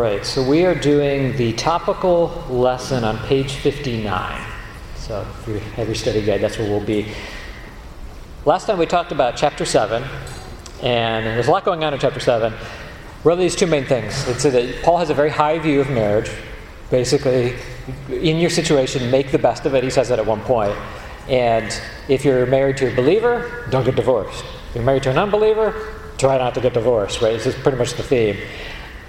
Right, so we are doing the topical lesson on page 59. So if you have your study guide, that's where we'll be. Last time we talked about chapter 7, and there's a lot going on in chapter 7. Really, these two main things. It's that Paul has a very high view of marriage. Basically, in your situation, make the best of it. He says that at one point. And if you're married to a believer, don't get divorced. If you're married to an unbeliever, try not to get divorced, right? This is pretty much the theme.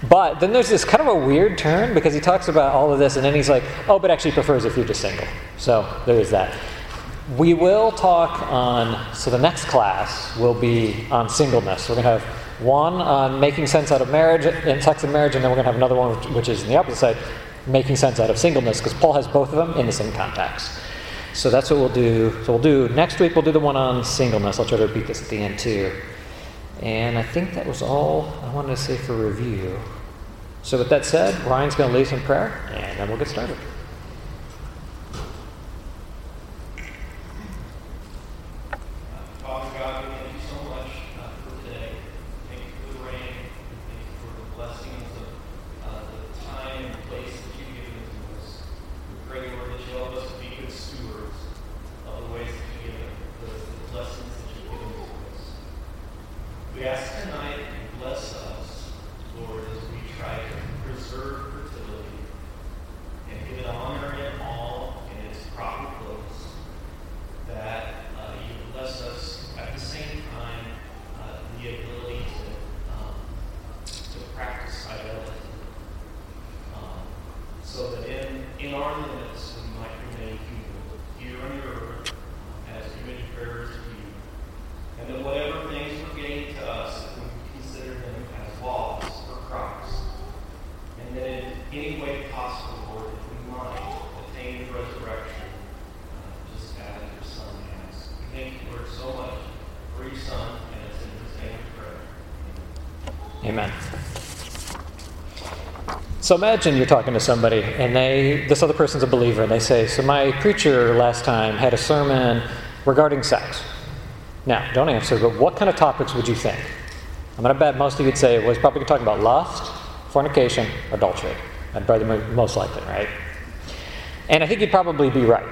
But then there's this kind of a weird turn because he talks about all of this and then he's like, oh, but actually prefers if you're just single. So there's that. We will talk on, so the next class will be on singleness. We're going to have one on making sense out of marriage and sex and marriage, and then we're going to have another one which is in the opposite side, making sense out of singleness, because Paul has both of them in the same context. So that's what we'll do. So we'll do next week. We'll do the one on singleness. I'll try to repeat this at the end too. And I think that was all I wanted to say for review. So, with that said, Ryan's going to lead some prayer, and then we'll get started. So imagine you're talking to somebody and they this other person's a believer and they say, "So my preacher last time had a sermon regarding sex." Now, don't answer, but what kind of topics would you think? I'm going to bet most of you'd say it was probably talking about lust, fornication, adultery. I'd probably most likely, right? And I think you'd probably be right.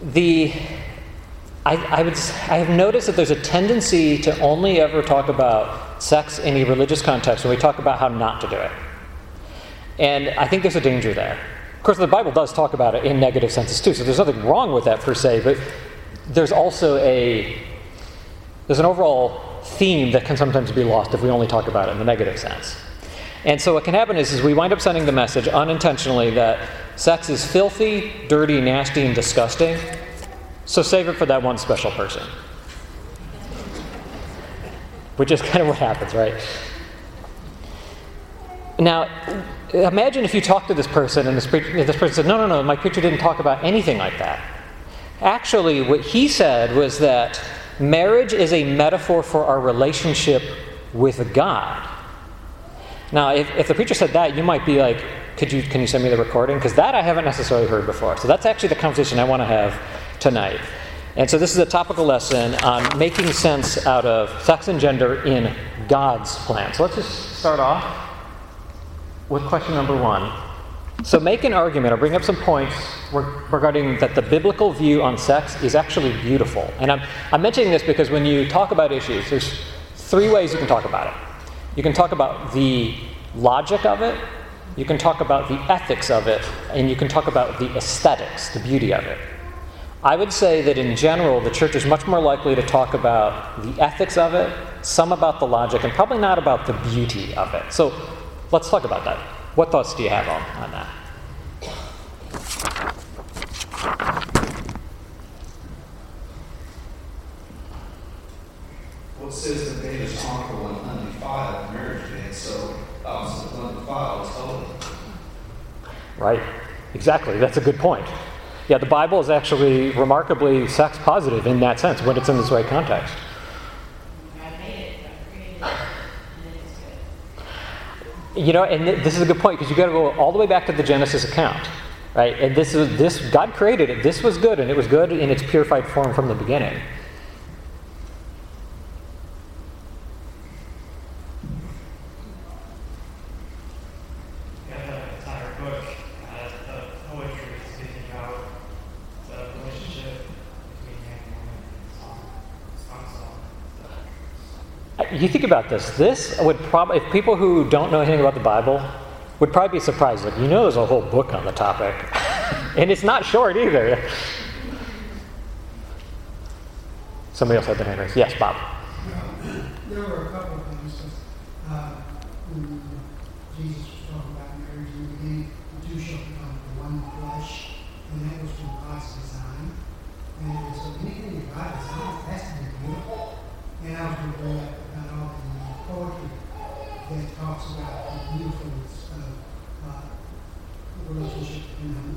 The I, I, would, I have noticed that there's a tendency to only ever talk about sex in a religious context when we talk about how not to do it. And I think there's a danger there. Of course, the Bible does talk about it in negative senses too, so there's nothing wrong with that per se, but there's also a there's an overall theme that can sometimes be lost if we only talk about it in the negative sense. And so what can happen is, is we wind up sending the message unintentionally that sex is filthy, dirty, nasty, and disgusting, so save it for that one special person. Which is kind of what happens, right? Now, imagine if you talk to this person and this, this person said, No, no, no, my preacher didn't talk about anything like that. Actually, what he said was that marriage is a metaphor for our relationship with God. Now, if, if the preacher said that, you might be like, could you, Can you send me the recording? Because that I haven't necessarily heard before. So that's actually the conversation I want to have tonight. And so, this is a topical lesson on making sense out of sex and gender in God's plan. So, let's just start off with question number one. So, make an argument or bring up some points regarding that the biblical view on sex is actually beautiful. And I'm, I'm mentioning this because when you talk about issues, there's three ways you can talk about it. You can talk about the logic of it, you can talk about the ethics of it, and you can talk about the aesthetics, the beauty of it. I would say that in general, the church is much more likely to talk about the ethics of it, some about the logic, and probably not about the beauty of it. So let's talk about that. What thoughts do you have on, on that? Well, it says that they is honorable and undefiled marriage so um, obviously undefiled is holy. Right. Exactly. That's a good point. Yeah, the Bible is actually remarkably sex positive in that sense when it's in this right context. You know, and this is a good point because you got to go all the way back to the Genesis account, right? And this is this God created it. This was good, and it was good in its purified form from the beginning. you think about this. This would probably, if people who don't know anything about the Bible would probably be surprised. Like, you know, there's a whole book on the topic, and it's not short either. Somebody else had their hand raised. Yes, Bob. There were a couple of things. Uh, when Jesus was talking about marriage in the beginning, the two shall become one flesh, and that was from God's design. And so anything that God designs has to be good. And I was going to bring up about all the uh, poetry that talks about the beautifulness of uh, the relationship between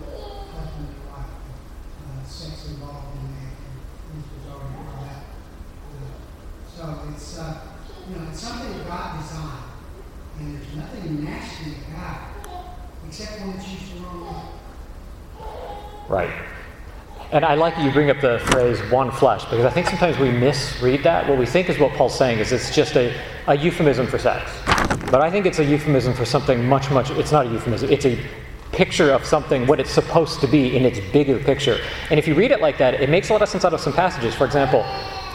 husband and wife, uh, sex involved in that, and this was already brought up. Uh, it's, uh, you know, it's something God designed, and there's nothing nasty about it, except when it's used the wrong way. Right. And I like that you bring up the phrase one flesh because I think sometimes we misread that. What we think is what Paul's saying is it's just a, a euphemism for sex. But I think it's a euphemism for something much, much, it's not a euphemism, it's a picture of something, what it's supposed to be in its bigger picture. And if you read it like that, it makes a lot of sense out of some passages. For example,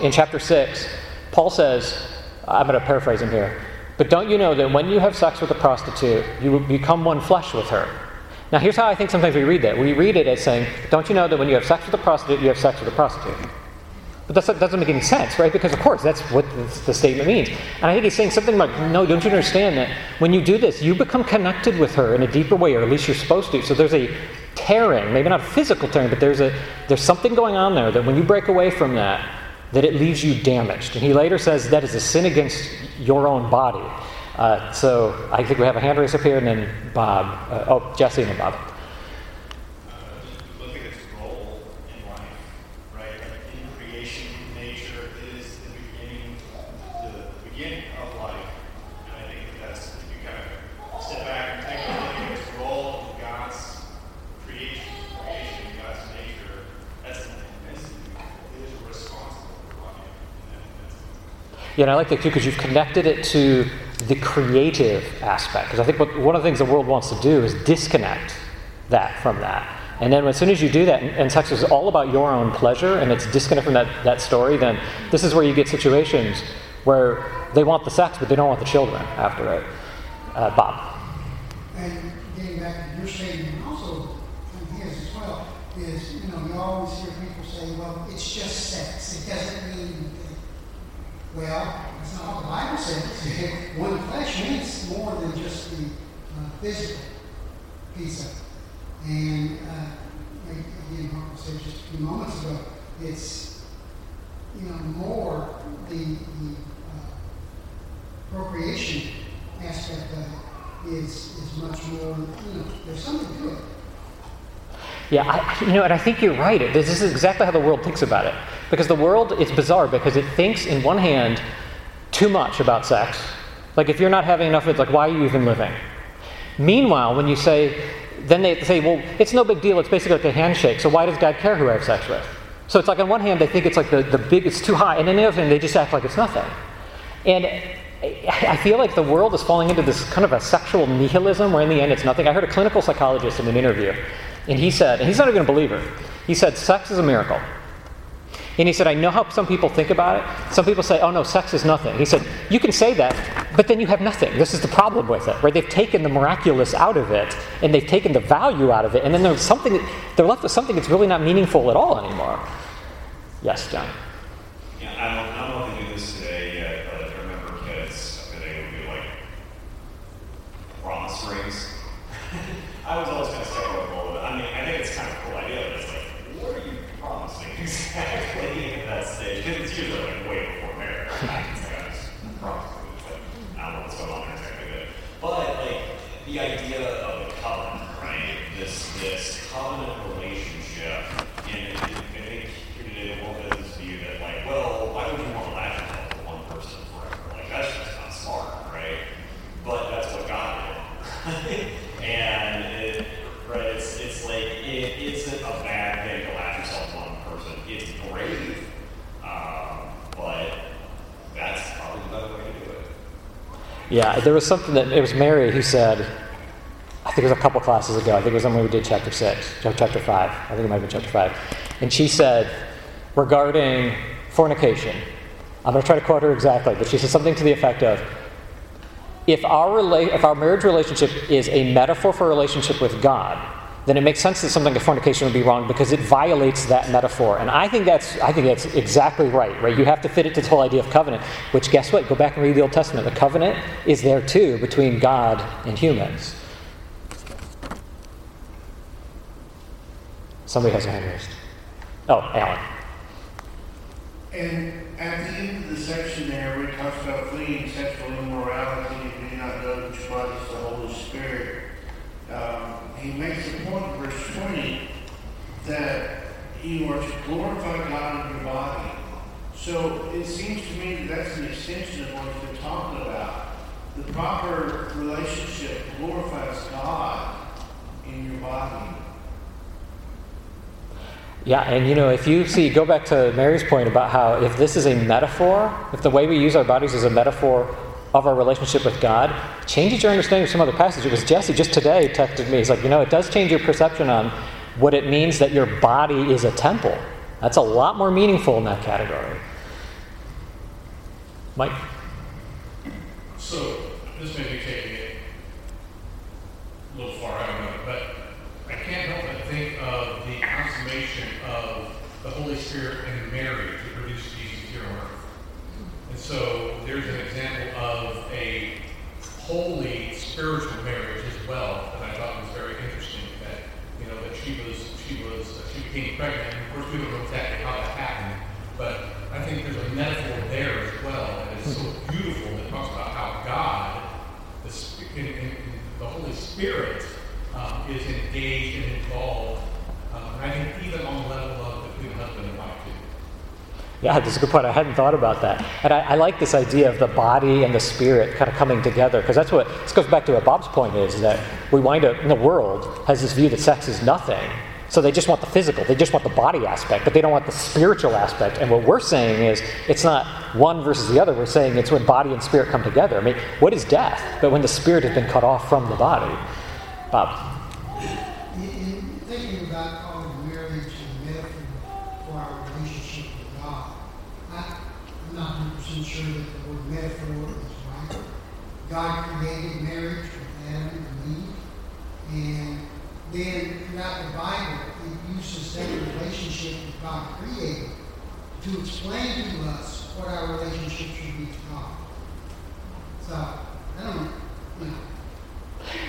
in chapter 6, Paul says, I'm going to paraphrase him here, but don't you know that when you have sex with a prostitute, you become one flesh with her? Now, here's how I think sometimes we read that. We read it as saying, Don't you know that when you have sex with a prostitute, you have sex with a prostitute? But that doesn't make any sense, right? Because, of course, that's what the statement means. And I think he's saying something like, No, don't you understand that when you do this, you become connected with her in a deeper way, or at least you're supposed to. So there's a tearing, maybe not a physical tearing, but there's, a, there's something going on there that when you break away from that, that it leaves you damaged. And he later says that is a sin against your own body. Uh, so I think we have a hand raise up here, and then Bob. Uh, oh, Jesse and Bob. Uh, look at its role in life, right? Like in creation, nature is the beginning, the beginning of life. And I think that that's, if you kind of step back and take a look at its role in God's creation, creation, God's nature, that's, that's, it is responsible for life. And Yeah, I like that too because you've connected it to the creative aspect. Because I think what, one of the things the world wants to do is disconnect that from that. And then as soon as you do that, and, and sex is all about your own pleasure, and it's disconnected from that, that story, then this is where you get situations where they want the sex, but they don't want the children after it. Uh, Bob. And getting back to your statement, also from his as well, is, you know, you always hear people say, well, it's just sex. It doesn't. Well, that's not what the Bible says. One flesh means more than just the uh, physical piece of it. And uh, again, Mark said just a few moments ago, it's, you know, more the, the uh, procreation aspect of it is, is much more, you know, there's something to it. Yeah, I, you know, and I think you're right. This is exactly how the world thinks about it. Because the world, it's bizarre because it thinks, in one hand, too much about sex. Like, if you're not having enough of it, like, why are you even living? Meanwhile, when you say, then they say, well, it's no big deal. It's basically like a handshake. So why does God care who I have sex with? So it's like, on one hand, they think it's like the, the big, it's too high. And on the other hand, they just act like it's nothing. And I feel like the world is falling into this kind of a sexual nihilism where in the end it's nothing. I heard a clinical psychologist in an interview, and he said, and he's not even a believer, he said, sex is a miracle. And he said, I know how some people think about it. Some people say, oh no, sex is nothing. He said, you can say that, but then you have nothing. This is the problem with it, right? They've taken the miraculous out of it, and they've taken the value out of it, and then there's something, they're left with something that's really not meaningful at all anymore. Yes, John. Yeah, I don't, I don't know if they do this today yet, but I remember kids, they would do like promise rings. I was always kind of skeptical of it. I mean, I think it's kind of a cool idea, but it's like, what are you promising exactly at that stage? Because it's usually like way before marriage. Right? It's like, I just promise you, it's like, I don't know what's going on there exactly. But, but like the idea of a covenant, right? This this covenant relationship, and I think today the world has this view that like, well, why would you want to latch yourself to one person forever? Like that's just not smart, right? But that's what God did, and it, right, it's it's like it isn't a bad thing to latch yourself to one person. It's great, um, but that's probably the better way to do it. Yeah, there was something that it was Mary who said, I think it was a couple classes ago. I think it was when we did chapter six, chapter five. I think it might have been chapter five. And she said, regarding fornication, I'm going to try to quote her exactly, but she said something to the effect of if our, rela- if our marriage relationship is a metaphor for relationship with God, then it makes sense that something like fornication would be wrong because it violates that metaphor. And I think that's I think that's exactly right, right? You have to fit it to the whole idea of covenant, which guess what? Go back and read the Old Testament. The covenant is there too between God and humans. Somebody has a hand raised. Oh, Alan. And at the end of the section there, it talks about fleeing sexual immorality, and do not know your body the Holy Spirit, um, he makes the point in verse 20 that you are to glorify God in your body. So it seems to me that that's an extension of what he's been talking about. The proper relationship glorifies God in your body. Yeah, and you know, if you see, go back to Mary's point about how if this is a metaphor, if the way we use our bodies is a metaphor of our relationship with God, changes your understanding of some other passage. It was Jesse just today texted me. He's like, you know, it does change your perception on what it means that your body is a temple. That's a lot more meaningful in that category. Mike? So, this may be taking it a little far, I don't know, but I can't help but think of the consummation of the Holy Spirit and Mary to produce Jesus here on earth. And so, there's an example of a holy spiritual marriage as well that I thought was very interesting. That you know that she was she was she became pregnant. And of course, we don't know exactly how that happened, but I think there's a metaphor there as well, and it's so beautiful that talks about how God, the, in, in the Holy Spirit, um, is engaged and involved. Um, and I think even on the level of between husband and wife too. Yeah, that's a good point. I hadn't thought about that. And I, I like this idea of the body and the spirit kind of coming together because that's what this goes back to what Bob's point is that we wind up in the world has this view that sex is nothing. So they just want the physical, they just want the body aspect, but they don't want the spiritual aspect. And what we're saying is it's not one versus the other. We're saying it's when body and spirit come together. I mean, what is death? But when the spirit has been cut off from the body. Bob. In, in thinking about calling marriage a metaphor for our relationship with God, I, I'm not 100% sure that the word metaphor is right. God created marriage with Adam and Eve, and then throughout the Bible, it uses that relationship that God created to explain to us what our relationship should be to God. So, I don't, you know.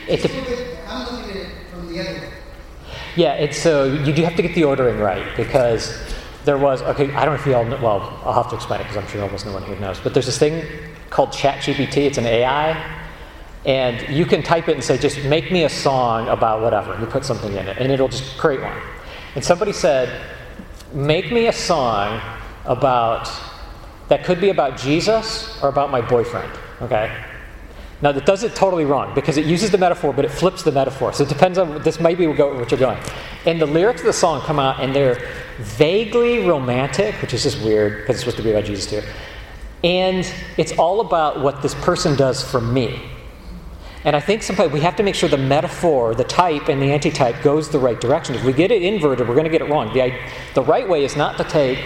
It's It's a- bit, I'm looking at it from the other way. Yeah, it's so you do have to get the ordering right because there was okay. I don't know if you all know. Well, I'll have to explain it because I'm sure almost no one here knows. But there's this thing called ChatGPT. It's an AI, and you can type it and say, "Just make me a song about whatever." You put something in it, and it'll just create one. And somebody said, "Make me a song about that could be about Jesus or about my boyfriend." Okay. Now, that does it totally wrong because it uses the metaphor, but it flips the metaphor. So it depends on this. Might be what you're going. And the lyrics of the song come out, and they're vaguely romantic, which is just weird because it's supposed to be about Jesus too. And it's all about what this person does for me. And I think sometimes we have to make sure the metaphor, the type, and the antitype goes the right direction. If we get it inverted, we're going to get it wrong. The, the right way is not to take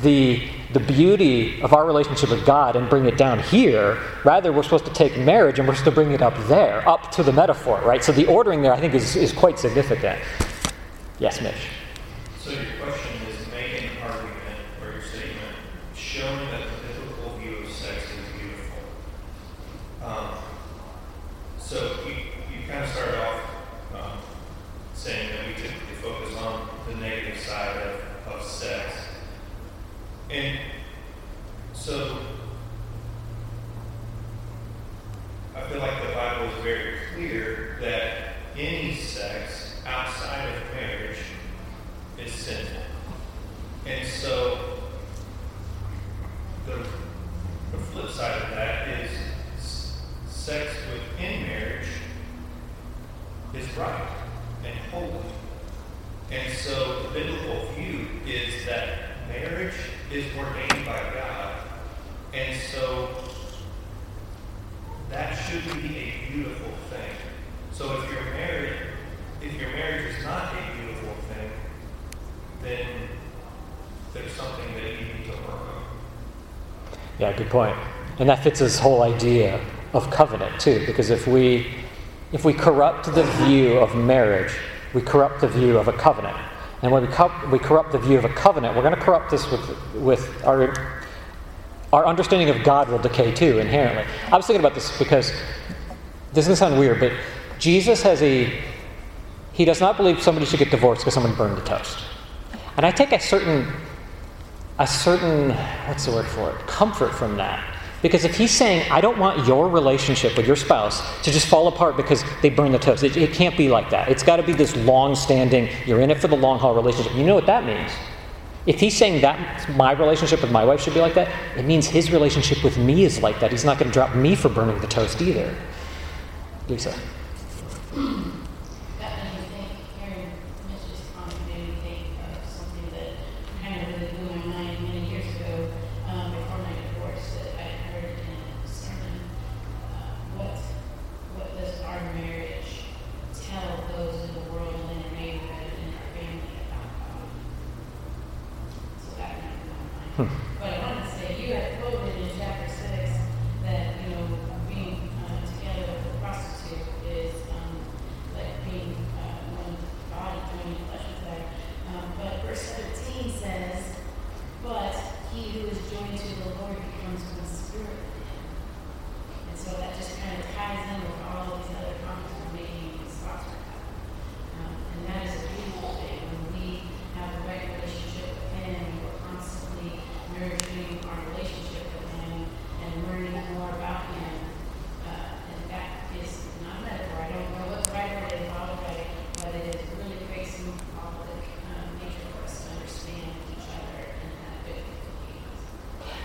the, the beauty of our relationship with God and bring it down here. Rather, we're supposed to take marriage and we're supposed to bring it up there, up to the metaphor, right? So the ordering there, I think, is, is quite significant. Yes, Mitch. So your question is making an argument or your statement showing that the biblical view of sex is beautiful. Um, so you, you kind of started off um, saying that we typically focus on the negative side of, of sex. And so I feel like the Bible is very clear that any sex outside of marriage is sinful. And so the, the flip side of that is s- sex within marriage is right and holy. And so the biblical view is that marriage is ordained by God. And so that should be a beautiful thing. So if you're married, if your marriage is not a beautiful thing, then there's something that you need to work on. Yeah, good point. And that fits this whole idea of covenant too, because if we if we corrupt the view of marriage, we corrupt the view of a covenant. And when we, co- we corrupt the view of a covenant, we're going to corrupt this with, with our, our understanding of God will decay too, inherently. I was thinking about this because this is going to sound weird, but Jesus has a, he does not believe somebody should get divorced because someone burned the toast. And I take a certain, a certain, what's the word for it, comfort from that. Because if he's saying, I don't want your relationship with your spouse to just fall apart because they burn the toast, it, it can't be like that. It's got to be this long standing, you're in it for the long haul relationship. You know what that means? If he's saying that my relationship with my wife should be like that, it means his relationship with me is like that. He's not going to drop me for burning the toast either. Lisa.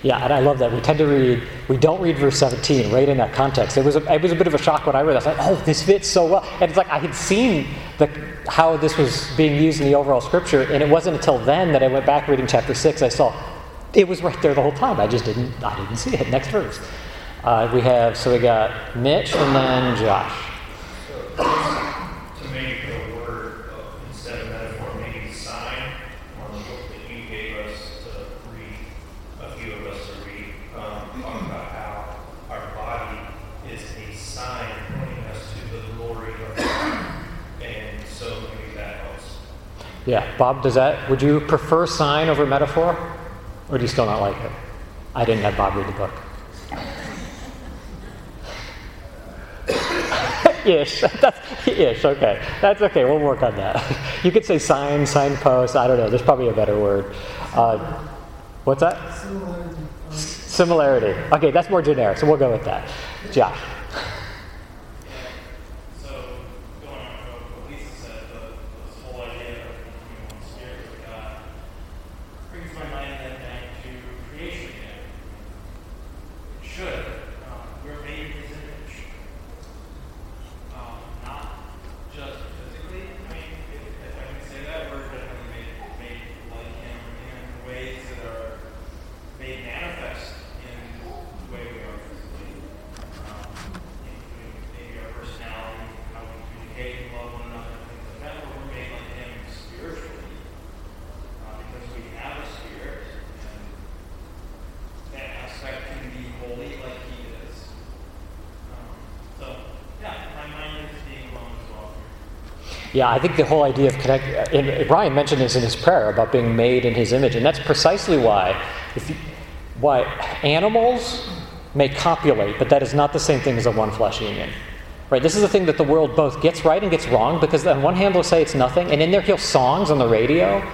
Yeah, and I love that. We tend to read, we don't read verse 17 right in that context. It was a, it was a bit of a shock when I read that. I was like, oh, this fits so well. And it's like I had seen the, how this was being used in the overall scripture, and it wasn't until then that I went back reading chapter 6, I saw it was right there the whole time. I just didn't, I didn't see it. Next verse. Uh, we have, so we got Mitch and then Josh. Yeah, Bob, does that, would you prefer sign over metaphor? Or do you still not like it? I didn't have Bob read the book. ish. That's ish, okay. That's okay, we'll work on that. You could say sign, signpost, I don't know, there's probably a better word. Uh, what's that? Similarity. Similarity. Okay, that's more generic, so we'll go with that. Josh. Yeah, I think the whole idea of connect. Uh, and Brian mentioned this in his prayer about being made in His image, and that's precisely why, if you, why animals may copulate, but that is not the same thing as a one flesh union. Right? This is the thing that the world both gets right and gets wrong, because on one hand they'll say it's nothing, and then hear songs on the radio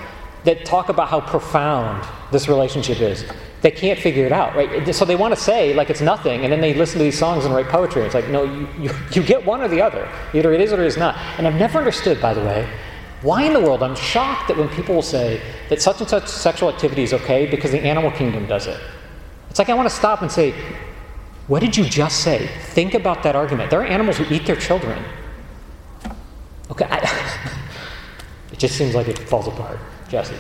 that talk about how profound this relationship is they can't figure it out, right? So they want to say like it's nothing, and then they listen to these songs and write poetry. It's like, no, you, you, you get one or the other. Either it is or it is not. And I've never understood, by the way, why in the world I'm shocked that when people will say that such and such sexual activity is okay because the animal kingdom does it. It's like I want to stop and say, what did you just say? Think about that argument. There are animals who eat their children. Okay, I, it just seems like it falls apart. Jesse.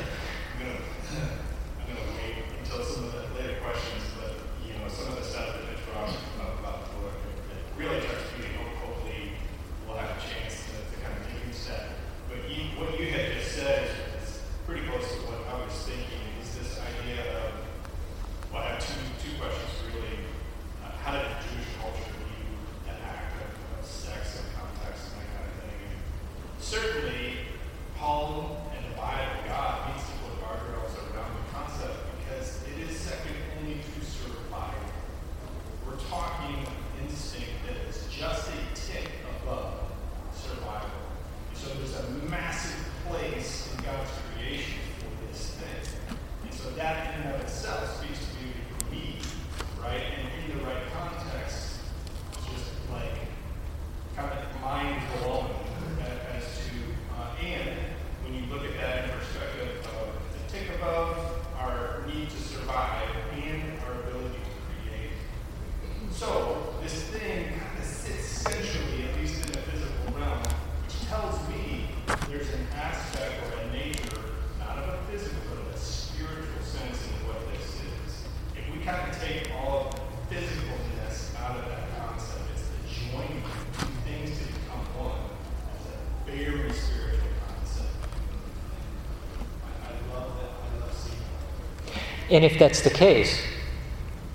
And if that's the case,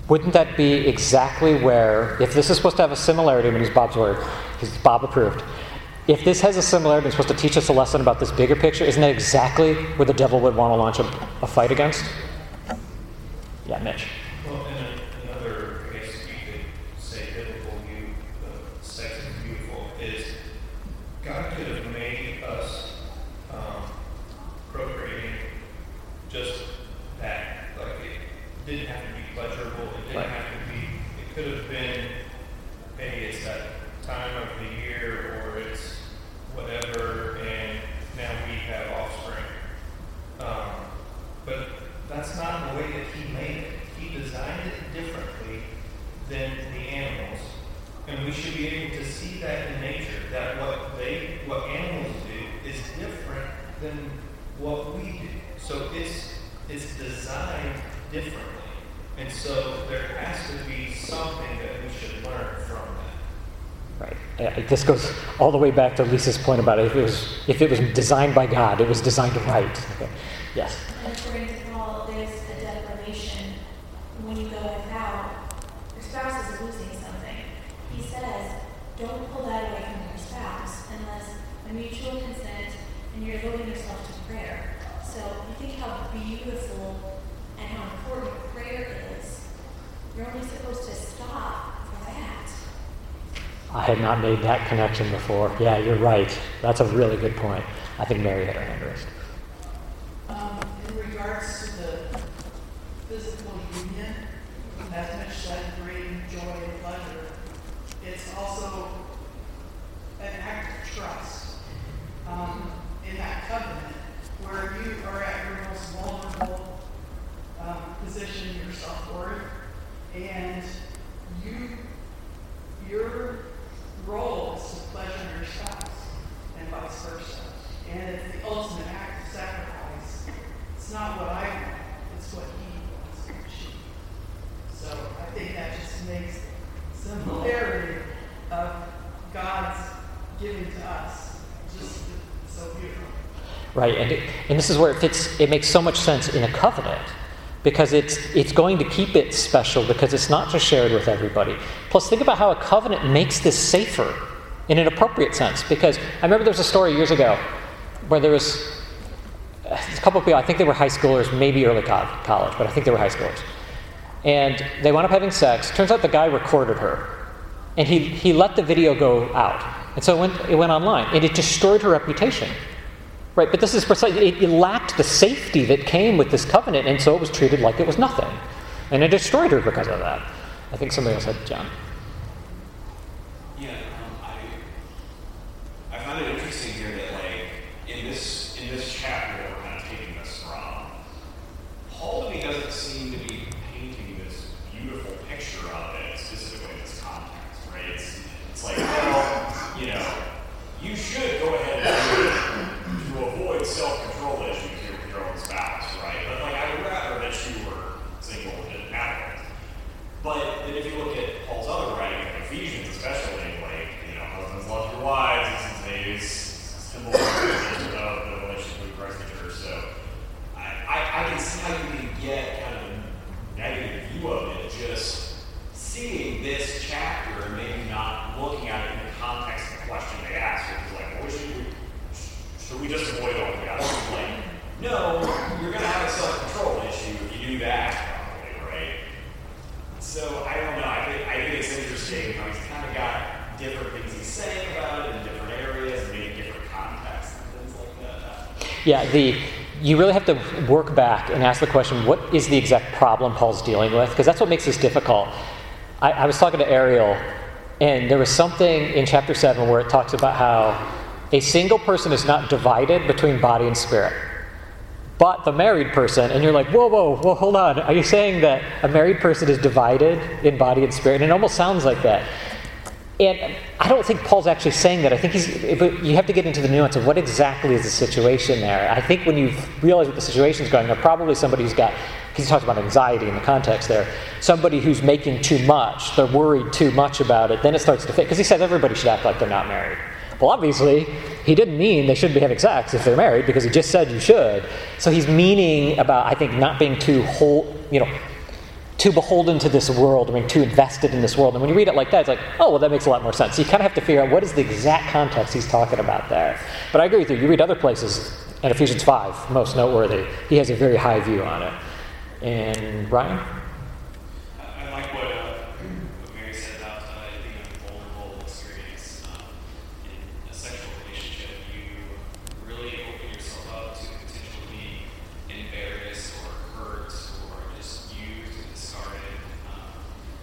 wouldn't that be exactly where, if this is supposed to have a similarity, I'm Bob's word, because Bob approved. If this has a similarity and supposed to teach us a lesson about this bigger picture, isn't that exactly where the devil would want to launch a, a fight against? Yeah, Mitch. Well, and another, I guess you could say biblical view of sex is beautiful is God could have made us um, procreating just that. Like it didn't have to be pleasurable. It didn't Right. have to be. It could have been maybe it's that time of the year or it's whatever, and now we have offspring. Um, but that's not the way that he made it. He designed it differently than the animals. And we should be able to see that in nature, that what they, what animals do is different than what we do. So it's, it's designed differently. And so there has to be something that we should learn from that. This goes all the way back to Lisa's point about if it was if it was designed by God, it was designed right. Okay. Yes. And according to Paul, there's a declaration when you go without, your spouse is losing something. He says, don't pull that away from your spouse unless a mutual consent and you're devoting yourself to prayer. So you think how beautiful and how important prayer is. You're only supposed to stop for that. I had not made that connection before. Yeah, you're right. That's a really good point. I think Mary had her hand raised. Um, in regards to the physical union, as Mitch said, bring joy and pleasure, it's also an act of trust. Um, in that covenant, where you are at your most vulnerable, um, position in your self-worth, and you, your role is to pleasure your spouse, and vice versa. And it's the ultimate act of sacrifice. It's not what I want, it's what he wants and she. So I think that just makes the similarity of God's giving to us just so beautiful. Right, and, it, and this is where it fits, it makes so much sense in a covenant because it's, it's going to keep it special because it's not just shared with everybody. Plus, think about how a covenant makes this safer in an appropriate sense because I remember there was a story years ago where there was a couple of people, I think they were high schoolers, maybe early co- college, but I think they were high schoolers. And they wound up having sex. Turns out the guy recorded her. And he, he let the video go out. And so it went, it went online. And it destroyed her reputation. Right, but this is precisely, it, it lacked the safety that came with this covenant, and so it was treated like it was nothing. And it destroyed her because of that. I think somebody else had John. Yeah, um, I I find it interesting here that like in this in this chapter that we're kind of taking this from, Paul to me doesn't seem to be painting this beautiful picture of it specifically in this context, right? It's, it's like, well, you know, you should go ahead and do it to avoid self-control issues here with your own spouse, right? But like I would rather that you were single and didn't have it. But then if you look at Paul's other writing, like Ephesians especially, like, you know, husbands love your wives, this is a symbol of the relationship with Christ and church. So I, I, I can see how you can get kind of a negative view of it just seeing this chapter and maybe not looking at it in the context of the question they asked, which is like, well, should we, should we just avoid altogether? Like, no, you're going to have a self-control issue if you do that, probably, right? So I don't know. I think, I think it's interesting how he's kind of got different things he's saying about it in different areas, and maybe different contexts and things like that. Yeah, the you really have to work back and ask the question: What is the exact problem Paul's dealing with? Because that's what makes this difficult. I, I was talking to Ariel, and there was something in chapter seven where it talks about how a single person is not divided between body and spirit, but the married person. And you're like, whoa, whoa, whoa, hold on. Are you saying that a married person is divided in body and spirit? And it almost sounds like that. And I don't think Paul's actually saying that. I think he's, you have to get into the nuance of what exactly is the situation there. I think when you realize what the situation is going, on, probably somebody who's got, because he talks about anxiety in the context there, somebody who's making too much, they're worried too much about it, then it starts to fit. Because he says everybody should act like they're not married. Well, obviously, he didn't mean they shouldn't be having sex if they're married because he just said you should. So he's meaning about, I think, not being too whole, you know, too beholden to this world, I mean, too invested in this world. And when you read it like that, it's like, oh, well, that makes a lot more sense. So you kind of have to figure out what is the exact context he's talking about there. But I agree with you. You read other places, and Ephesians 5, most noteworthy, he has a very high view on it. And Brian? I I like what, uh, what Mary said about uh, it being a vulnerable experience um, in a sexual relationship. You really open yourself up to potentially being embarrassed or hurt or just used and discarded. Um,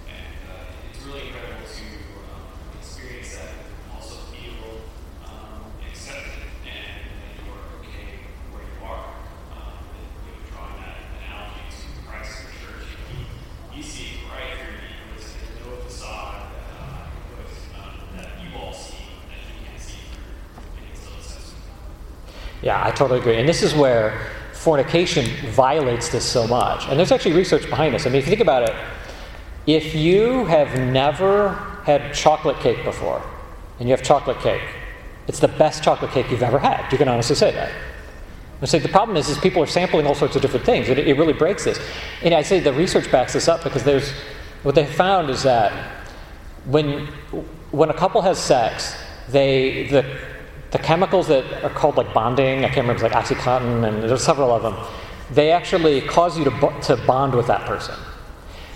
and uh, it's really incredible to um, experience that and also feel um, accepted and that you are okay where you are. Um, and, you know, drawing that analogy to Christ and the church, you, know, you see right through me. There's there's no facade that, uh, with, um, that you all see that you can't see through, and it still accepts me. Yeah, I totally agree. And this is where fornication violates this so much. And there's actually research behind this. I mean, if you think about it, if you have never had chocolate cake before, and you have chocolate cake, it's the best chocolate cake you've ever had. You can honestly say that. I say the problem is, is people are sampling all sorts of different things. It, it really breaks this. And I say the research backs this up because there's what they found is that when when a couple has sex, they the the chemicals that are called like bonding, I can't remember, it's like OxyContin, and there's several of them. They actually cause you to to bond with that person.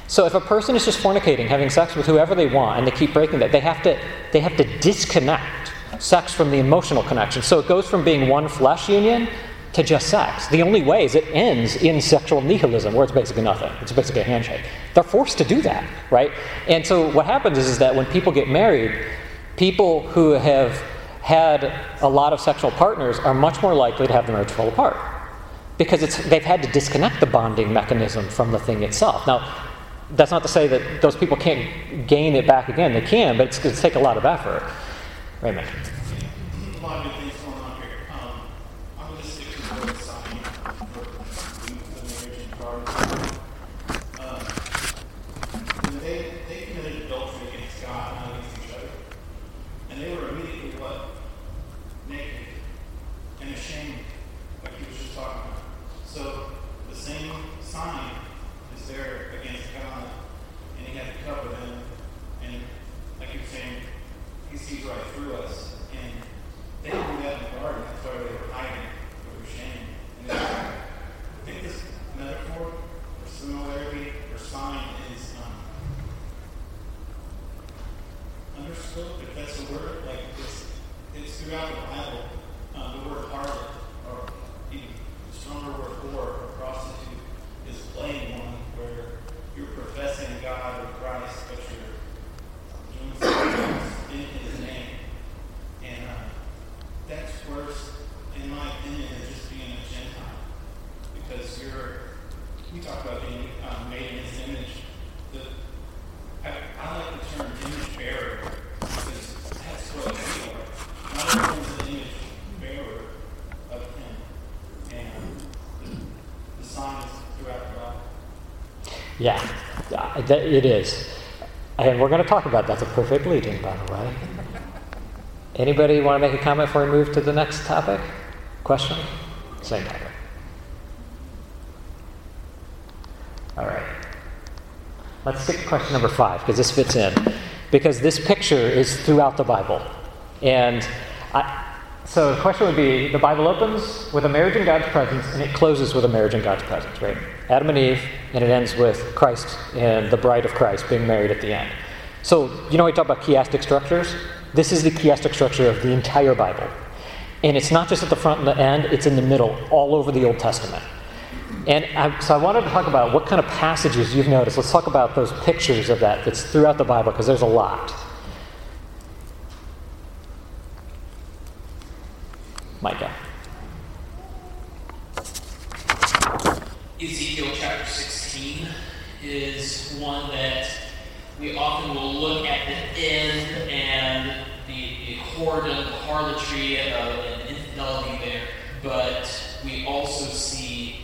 So if a person is just fornicating, having sex with whoever they want, and they keep breaking that, they have to they have to disconnect sex from the emotional connection. So it goes from being one flesh union to just sex. The only way is it ends in sexual nihilism, where it's basically nothing. It's basically a handshake. They're forced to do that, right? And so what happens is, is that when people get married, people who have had a lot of sexual partners are much more likely to have the marriage fall apart because they've had to disconnect the bonding mechanism from the thing itself. Now, that's not to say that those people can't gain it back again. They can, but it's going to take a lot of effort. Raymond. A lot of good things going on here. Um, I'm going to stick to the word sign for the marriage and garden. Um, when they, they committed adultery against God, not against each other. And they were immediately what? Naked and ashamed, like he was just talking about. So the same sign is there against God, and he had to cover them. And like you were saying, he sees right through us. And they didn't do that in the garden. That's why they were hiding. They were ashamed. And it's- I think this metaphor or similarity or sign is um, understood, if that's a word. Like it's, it's throughout the Bible. Um, the word harlot, or even the stronger word whore or prostitute, is playing one where you're professing God or Christ, but you're doing something else in His name. And uh, that's worse, in my opinion, than just being a Gentile. Because you're, we talk about being um, made in His image. The, I, I like the term image bearer because that's what we are. Not everyone's an image bearer of Him. And the, the sign is throughout the Bible. Yeah, uh, yeah, it is. And we're going to talk about that. That's a perfect lead-in, by the way. Anybody want to make a comment before we move to the next topic? Question? Same topic. All right. Let's stick to question number five because this fits in. Because this picture is throughout the Bible. And I, so the question would be the Bible opens with a marriage in God's presence and it closes with a marriage in God's presence, right? Adam and Eve, and it ends with Christ and the bride of Christ being married at the end. So, you know, we talk about chiastic structures? This is the chiastic structure of the entire Bible. And it's not just at the front and the end, it's in the middle, all over the Old Testament. And I, so I wanted to talk about what kind of passages you've noticed. Let's talk about those pictures of that that's throughout the Bible, because there's a lot. Micah. Ezekiel chapter 16 is one that we often will look at the end and the, the whoredom, the harlotry, uh, and infidelity there, but we also see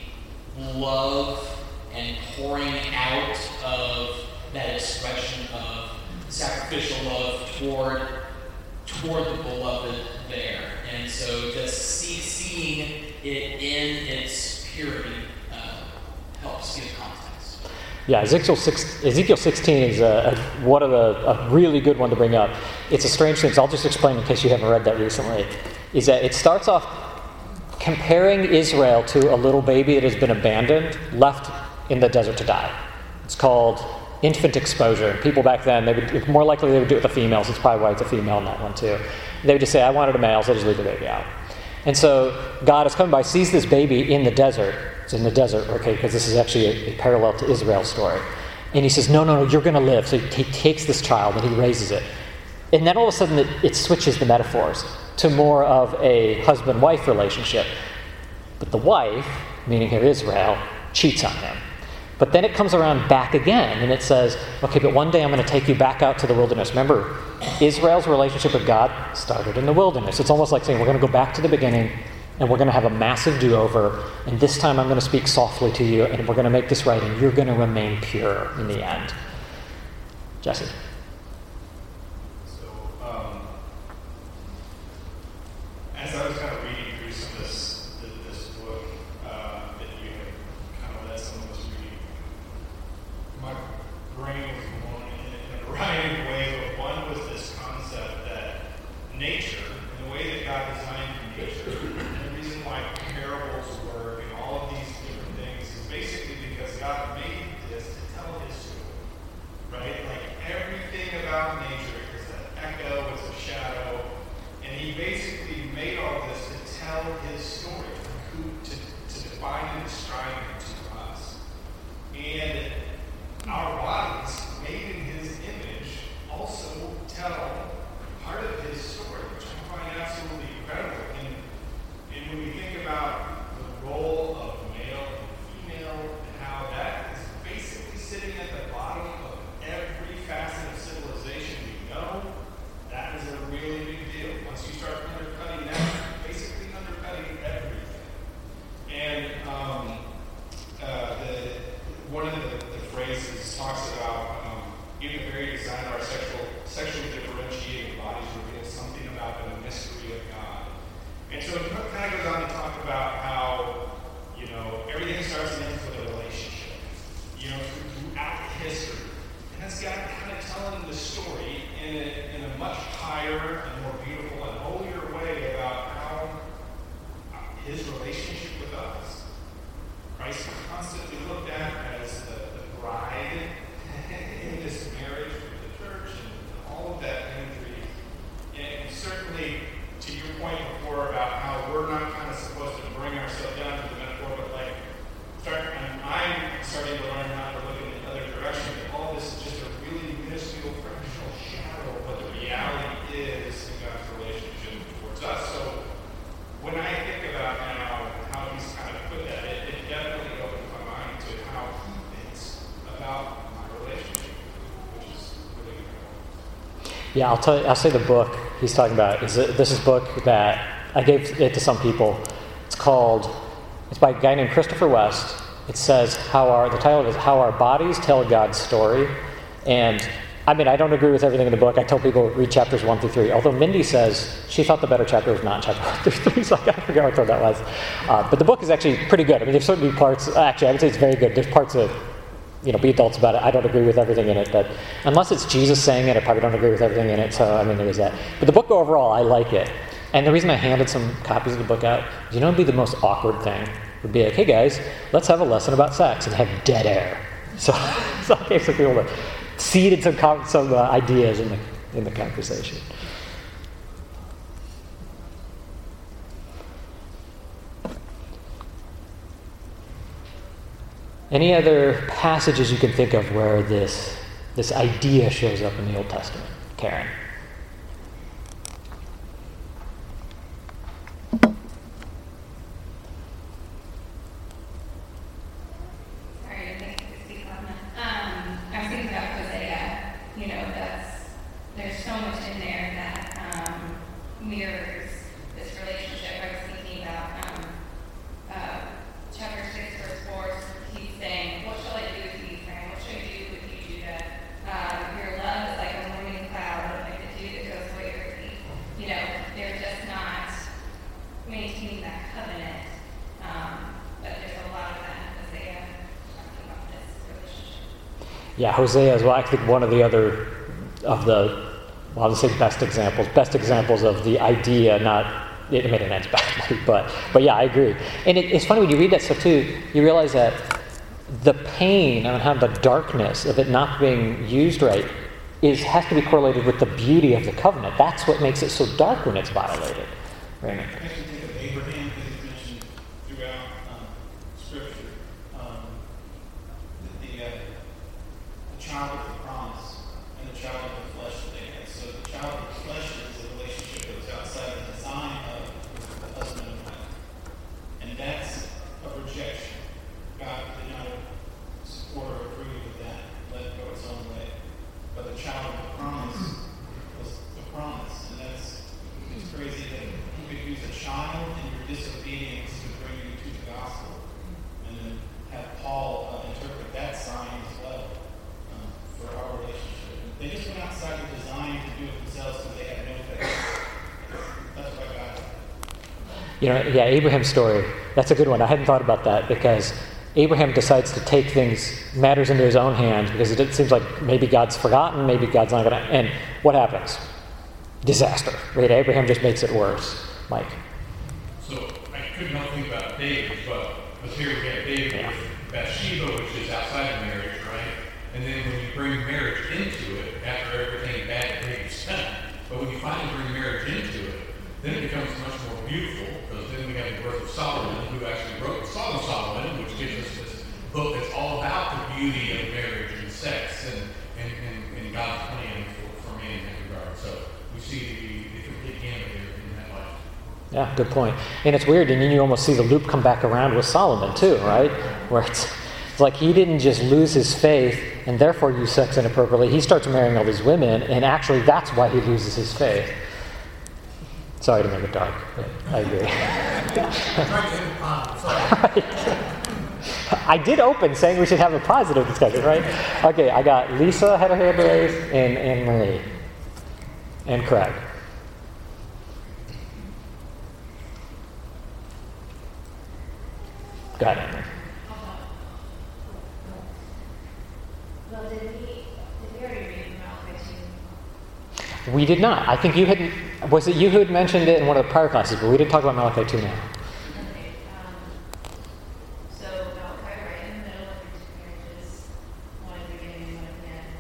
love and pouring out of that expression of sacrificial love toward toward the beloved there. And so just see, seeing it in its purity helps give context. Yeah, Ezekiel, six, Ezekiel 16 is a, a, one of the, a really good one to bring up. It's a strange thing, so I'll just explain in case you haven't read that recently. Is that it starts off comparing Israel to a little baby that has been abandoned, left in the desert to die. It's called infant exposure. People back then, they would more likely they would do it with the females. It's probably why it's a female in that one too. They would just say, "I wanted a male, so I just leave the baby out." And so God is coming by, sees this baby in the desert. It's in the desert, okay, because this is actually a, a parallel to Israel's story. And he says, No, no, no, you're going to live. So he takes this child and he raises it. And then all of a sudden it, it switches the metaphors to more of a husband wife relationship. But the wife, meaning here Israel, cheats on him. But then it comes around back again and it says, okay, but one day I'm going to take you back out to the wilderness. Remember, Israel's relationship with God started in the wilderness. It's almost like saying, we're going to go back to the beginning and we're going to have a massive do over. And this time I'm going to speak softly to you and we're going to make this right and you're going to remain pure in the end. Jesse. So, um, as I was kind of reading through some of this, this book uh, that you had kind of led some of us reading, my brain was blown in, in a variety of ways. But one was this concept that nature, and the way that God designed nature, and the reason why parables work and all of these different things is basically because God made this to tell His story right? Like everything about nature is an echo, it's a shadow, and he basically made all this to tell his story, who, to, to define and describe him to us. And our bodies, made in his image, also tell part of his story, which I find absolutely incredible. And, and when we think about the role of male and female, and how that is basically sitting at the bottom of every facet of civilization we know, that is a really big deal. Once you start undercutting that, you're basically undercutting everything. And um, uh, the, one of the, the phrases talks about um, even the very design of our sexual, sexually differentiated bodies reveals something about the mystery of God. And so it kind of goes on to talk about how, you know, everything starts and ends with a relationship. You know, throughout history. And that's God kind of telling the story in a, in a much higher and more beautiful and holier way about how uh, his relationship with us. Christ is constantly looked at as the, the bride in this marriage with the church and all of that imagery. And certainly, to your point before about how we're not kind of supposed to bring ourselves down to the metaphor, but like, start, and I'm starting to learn how to look in the other direction. That all this is just a really minuscule, fractional shadow of what the reality is in God's relationship towards us. So when I think about now how he's kind of put that, it, it definitely opens my mind to how he thinks about my relationship, which is really incredible. Yeah, I'll tell you, I'll say the book he's talking about is this is book that I gave it to some people. It's called, it's by a guy named Christopher West. It says how our, the title is How Our Bodies Tell God's Story. And I mean, I don't agree with everything in the book. I tell people read chapters one through three. Although Mindy says she thought the better chapter was not chapter one through three, so I figure which one that was. Uh, but the book is actually pretty good. I mean, there's certainly parts. Actually, I would say it's very good. There's parts that you know, be adults about it. I don't agree with everything in it, but unless it's Jesus saying it, I probably don't agree with everything in it. So I mean, there is that. But the book overall, I like it. And the reason I handed some copies of the book out, you know, would be the most awkward thing would be like, hey guys, let's have a lesson about sex and have dead air. So, so I gave some people to seeded some some uh, ideas in the in the conversation. Any other passages you can think of where this this idea shows up in the Old Testament, Karen? Sorry, I didn't speak on that. Um, I was thinking about Hosea, you know, that's, there's so much in there that, um, mirrors this relationship. I was thinking about, um, uh, chapter six, verse four, he's saying, what shall I do with you, Ephraim? What shall I do with you, Judah? Uh, your love is like a morning cloud, like the dew that goes away early. You know, they're just not maintaining that covenant. Um, but there's a lot of that in Hosea talking about this relationship. Yeah, Hosea is well, I think one of the other of the well, I'll say best examples, best examples of the idea, not it made it ends badly, but but yeah, I agree. And it, it's funny when you read that stuff too, you realize that the pain and how the darkness of it not being used right is has to be correlated with the beauty of the covenant. That's what makes it so dark when it's violated. Raymond. I can think of Abraham because he's mentioned throughout um, Scripture. Um, the, the, uh, the child of the promise and the child of the flesh that they had. So the child of the flesh is a relationship that was outside the design of the husband and wife. And that's a rejection. God did not support or agree with that, let it go its own way. But the child of the promise was the promise. And that's it's crazy that you could use a child and your disobedience to bring you to the gospel. And then have Paul uh, interpret that sign as well um, for our relationship. They just went outside the design to do it themselves because they had no faith. That's what I got. You know, yeah, Abraham's story. That's a good one. I hadn't thought about that because Abraham decides to take things, matters into his own hands because it seems like maybe God's forgotten, maybe God's not going to. And what happens? Disaster. Right? Abraham just makes it worse. Mike. So I couldn't help think about David as well. Because here we have David Yeah. with Bathsheba, which is outside of marriage, right? And then when you bring marriage into it, after everything bad that David's done, but when you finally bring marriage into it, then it becomes much more beautiful, because then we have the birth of Solomon, who actually wrote the Song of Solomon, which gives us this book that's all about the beauty of marriage and sex and, and, and, and God's plan for, for man in that regard. So we see the, the complete gamut here in that life. Yeah, good point. And it's weird, and then you almost see the loop come back around with Solomon too, right? Where it's, it's like he didn't just lose his faith and therefore use sex inappropriately. He starts marrying all these women, and actually that's why he loses his faith. Sorry to make it dark, I agree. Trying to end the problem, sorry. I did open saying we should have a positive discussion, right? Okay, I got Lisa had her hand raised, and Anne Marie, and Craig. Go ahead, Anne Marie. Well, did we, did we already read Malachi two? We did not. I think you had. Was it you who had mentioned it in one of the prior classes? But we didn't talk about Malachi 2 now. Okay, um, so Malachi right in the middle of your two marriages, one at the beginning and one at the end.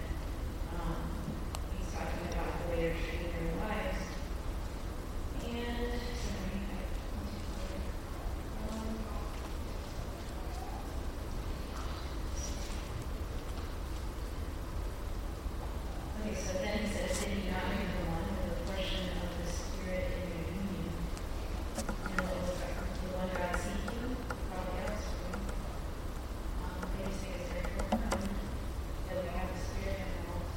Um, he's talking about the way they're treating their wives. And, sorry, I, um, Okay, so then he says, did you not make the one with a portion of the spirit in your union? And what was that, the one God seeking, probably else. Um, they just think it's very important that we have the spirit involved.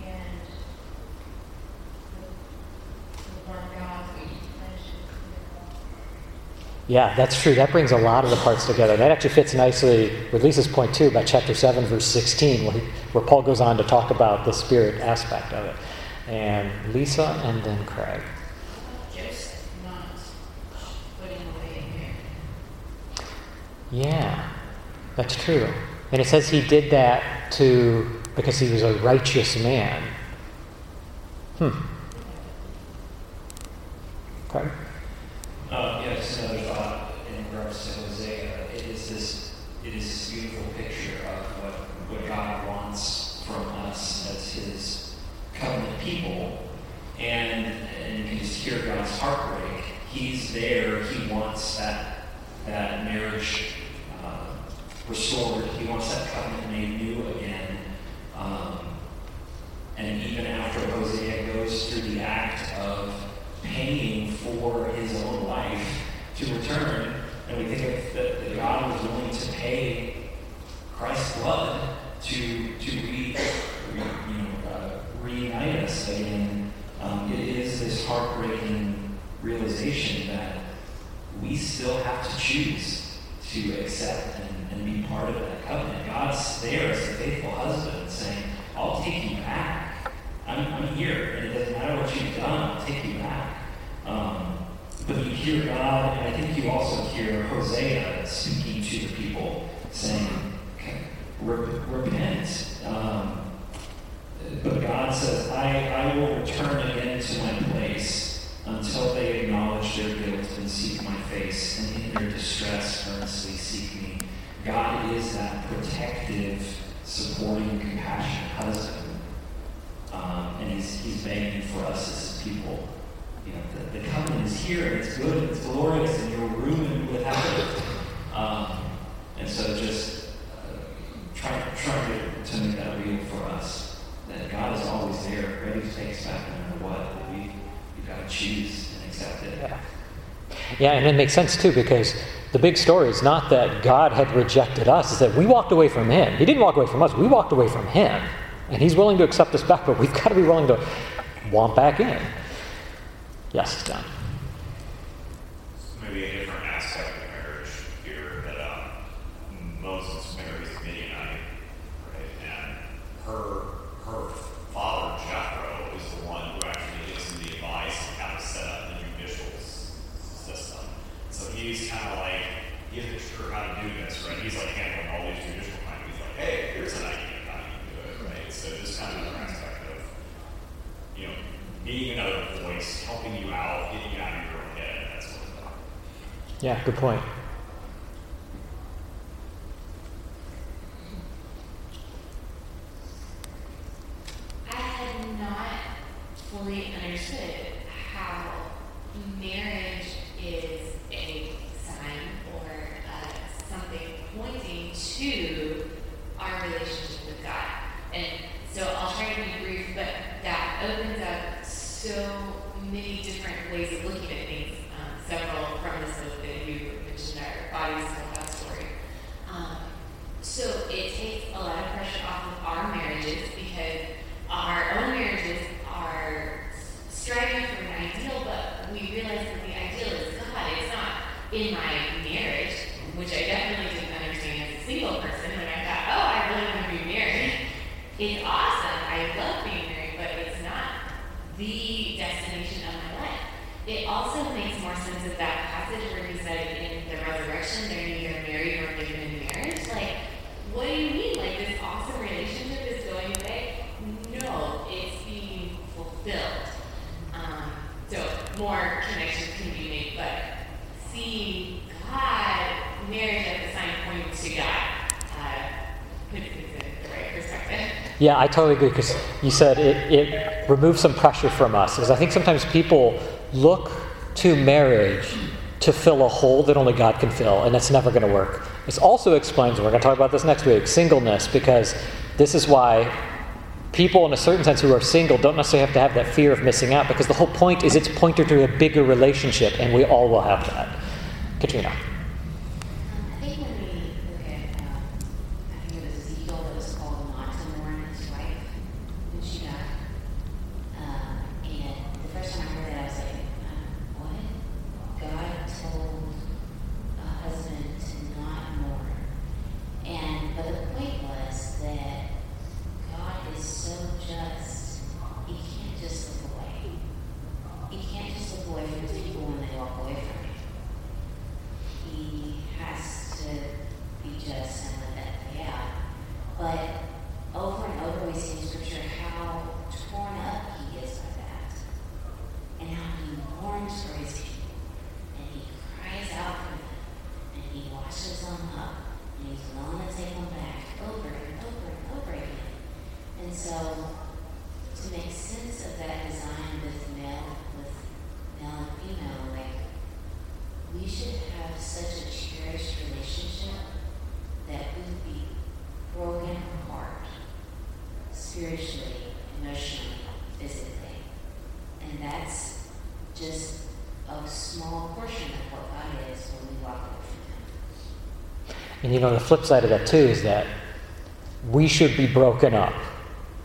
And the, the one God, friendship, Yeah, that's true. That brings a lot of the parts together. That actually fits nicely with Lisa's point too about chapter seven, verse sixteen, where, he, where Paul goes on to talk about the spirit aspect of it. And Lisa, and then Craig. Joseph not putting away Mary. Yeah, that's true. And it says he did that to because he was a righteous man. Hmm. Craig. Um, yeah, just another thought in regards to Hosea. It is this, it is this beautiful picture of what, what God wants from us as His covenant people, and and you can just hear God's heartbreak. He's there. He wants that that marriage uh, restored. He wants that covenant made new again. Um, and even after Hosea goes through the act of paying for his own life to return, and we think of that, that God was willing to pay Christ's blood to to re, re, you know, uh, again. Um, it is this heartbreaking realization that we still have to choose to accept and, and be part of that covenant. God's there as a faithful husband saying, I'll take you back. I'm, I'm here, and it doesn't matter what you've done, I'll take you back. Um, but you hear God, and I think you also hear Hosea speaking to the people, saying, "Okay, re- repent. Um, but God says, I, I will return again to my place until they acknowledge their guilt and seek my face, and in their distress earnestly seek me. God is that protective, supporting, compassionate husband. Um, and he's, he's begging for us as people. You know, the, the covenant is here, and it's good, and it's glorious, and you're ruined without it. Um, and so just uh, try, try to, to make that real for us. That God is always there, ready to take us back no matter what. But we, we've got to choose and accept it. Yeah. Yeah, and it makes sense too because the big story is not that God had rejected us, it's that we walked away from Him. He didn't walk away from us, we walked away from Him. And He's willing to accept us back, but we've got to be willing to want back in. Yes, John. Maybe a different aspect of marriage here that um, Moses marries Midianite, right? And her her father Jethro is the one who actually gives him the advice on how to set up the judicial s- system. So he's kind of like he isn't sure how to do this, right? He's like handling all these judicial claims. He's like, hey, here's an idea how you do it, right? So just kind of another aspect of you know being another voice, helping you out, getting you out of your own head, that sort of stuff. Yeah, good point. I had not fully understood how marriage is a sign or uh, something pointing to our relationship with God. And so I'll try to be brief, but that opens up so many different ways of looking at things. Um, several from this book that you mentioned our bodies tell that story. Um, so it takes a lot of pressure off of our marriages because our own marriages are striving for an ideal, but we realize that the ideal is God. It's not in my marriage, which I definitely didn't understand as a single person when I thought, oh, I really want to be married. It's awesome. I love being married, but it's not the destination of my life. It also makes more sense of that passage where he said in the resurrection they're neither married nor given in marriage. Like, what do you mean? Like this awesome relationship is going away? No, it's being fulfilled. Um, so more connections can be made, but seeing God, marriage as a sign pointing to God, uh, puts things in the right perspective. Yeah, I totally agree because you said it, it removes some pressure from us. Because I think sometimes people look to marriage to fill a hole that only God can fill, and that's never going to work. This also explains, and we're going to talk about this next week, singleness, because this is why people, in a certain sense, who are single don't necessarily have to have that fear of missing out, because the whole point is it's pointer to a bigger relationship, and we all will have that. Katrina. I think when we look at, um, I think it was Ezekiel that was called not to mourn his wife when she died. Um, and the first time I heard that, I was like, um, what? God told a husband to not mourn. And, but the point was that God is so just, he can't just look away. He can't just look away from his people when they walk away from him he has to be just and let that play out. But over and over we see in Scripture how torn up he is by that, and how he mourns for his people, and he cries out for them, and he washes them up, and he's willing to take them back over and over and over again. And so, to make sense of that design with male, with male and female, like we should have such a cherished relationship that we would be broken apart spiritually, emotionally, physically. And that's just a small portion of what God is when we walk away from Him. And you know, the flip side of that too is that we should be broken up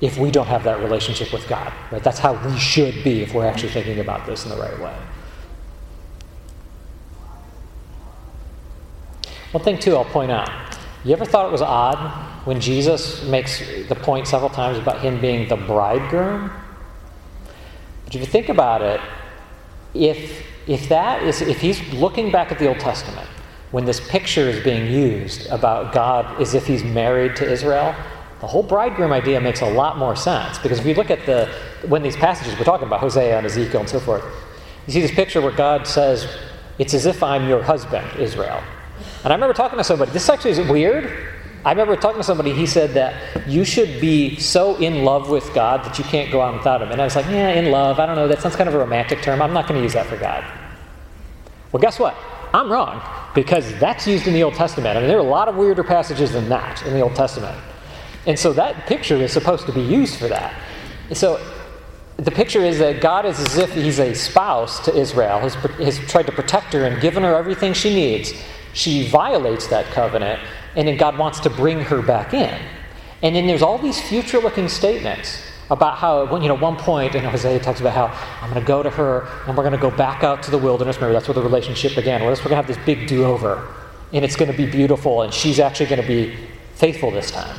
if we don't have that relationship with God. Right? That's how we should be if we're actually thinking about this in the right way. One thing too, I'll point out. You ever thought it was odd when Jesus makes the point several times about him being the bridegroom? But if you think about it, if if that is if he's looking back at the Old Testament when this picture is being used about God as if he's married to Israel, the whole bridegroom idea makes a lot more sense. Because if you look at the, when these passages we're talking about, Hosea and Ezekiel and so forth, you see this picture where God says, It's as if I'm your husband, Israel. And I remember talking to somebody, this actually is weird. I remember talking to somebody, he said that you should be so in love with God that you can't go on without him. And I was like, yeah, in love, I don't know, that sounds kind of a romantic term. I'm not going to use that for God. Well, guess what? I'm wrong because that's used in the Old Testament. I mean, there are a lot of weirder passages than that in the Old Testament. And so that picture is supposed to be used for that. So the picture is that God is as if he's a spouse to Israel, has, has tried to protect her and given her everything she needs. She violates that covenant, and then God wants to bring her back in. And then there's all these future looking statements about how, you know, one point. point, and Hosea talks about how I'm going to go to her and we're going to go back out to the wilderness. Remember, that's where the relationship began. We're going to have this big do over, and it's going to be beautiful, and she's actually going to be faithful this time.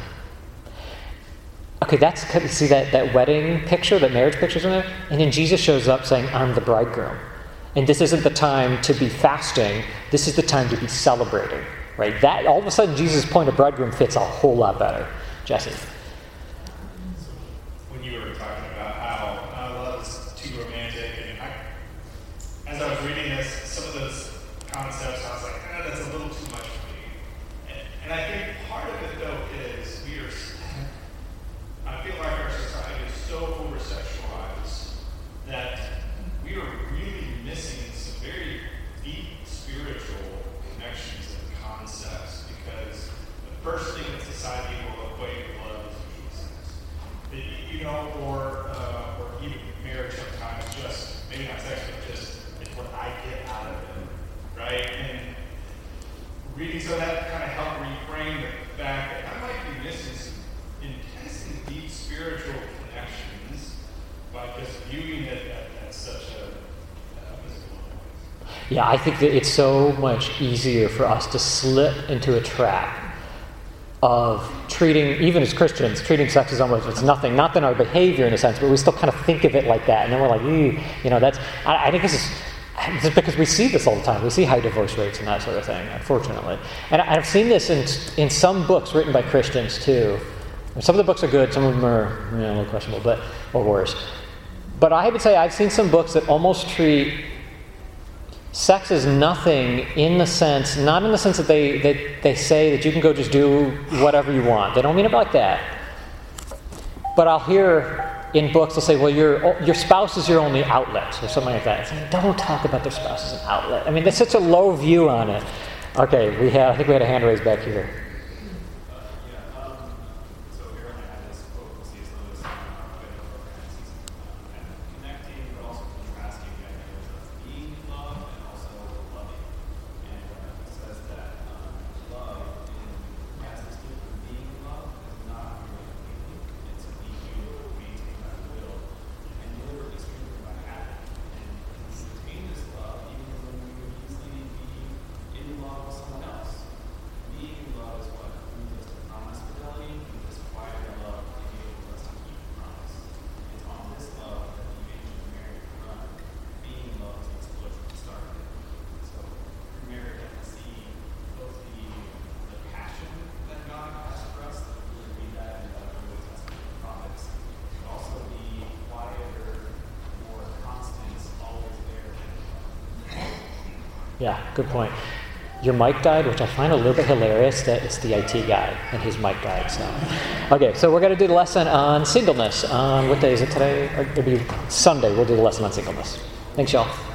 Okay, that's see that, that wedding picture, that marriage picture's in there? And then Jesus shows up saying, I'm the bridegroom. And this isn't the time to be fasting, this is the time to be celebrating. Right? That all of a sudden Jesus' point of bridegroom fits a whole lot better. Jesse. When you were talking about how uh, love is too romantic, and I, as I was reading this, some of those concepts, I was like, ah, that's a little too much for me. And, and I think part of it, though, is we are, I feel like our society is so over sexualized that we are really missing some very deep spiritual connections and concepts because the first thing that society will equate with love is usually sex. The- You know, or, uh, or even marriage sometimes just, maybe not sex, but just, it's what I get out of it, right? And reading some of that kind of helped reframe the fact that I might be missing some intensely deep spiritual connections by just viewing it at, at such a, a physical level. Yeah, I think that it's so much easier for us to slip into a trap of treating, even as Christians, treating sex as almost it's nothing, not in our behavior in a sense, but we still kind of think of it like that. And then we're like, you know, that's, I, I think this is, is because we see this all the time. We see high divorce rates and that sort of thing, unfortunately. And I've seen this in, in some books written by Christians too. Some of the books are good, some of them are you know, a little questionable, but, or worse. But I would say I've seen some books that almost treat sex is nothing in the sense, not in the sense that they, they, they say that you can go just do whatever you want. They don't mean it like that. But I'll hear in books, they'll say, well, your, your spouse is your only outlet, or something like that. Like, don't talk about their spouse as an outlet. I mean, that's such a low view on it. Okay, we have, I think we had a hand raised back here. Yeah, good point. Your mic died, which I find a little bit hilarious that it's the IT guy and his mic died. So, okay, so we're going to do the lesson on singleness. On what day is it today? It'll be Sunday. We'll do the lesson on singleness. Thanks, y'all.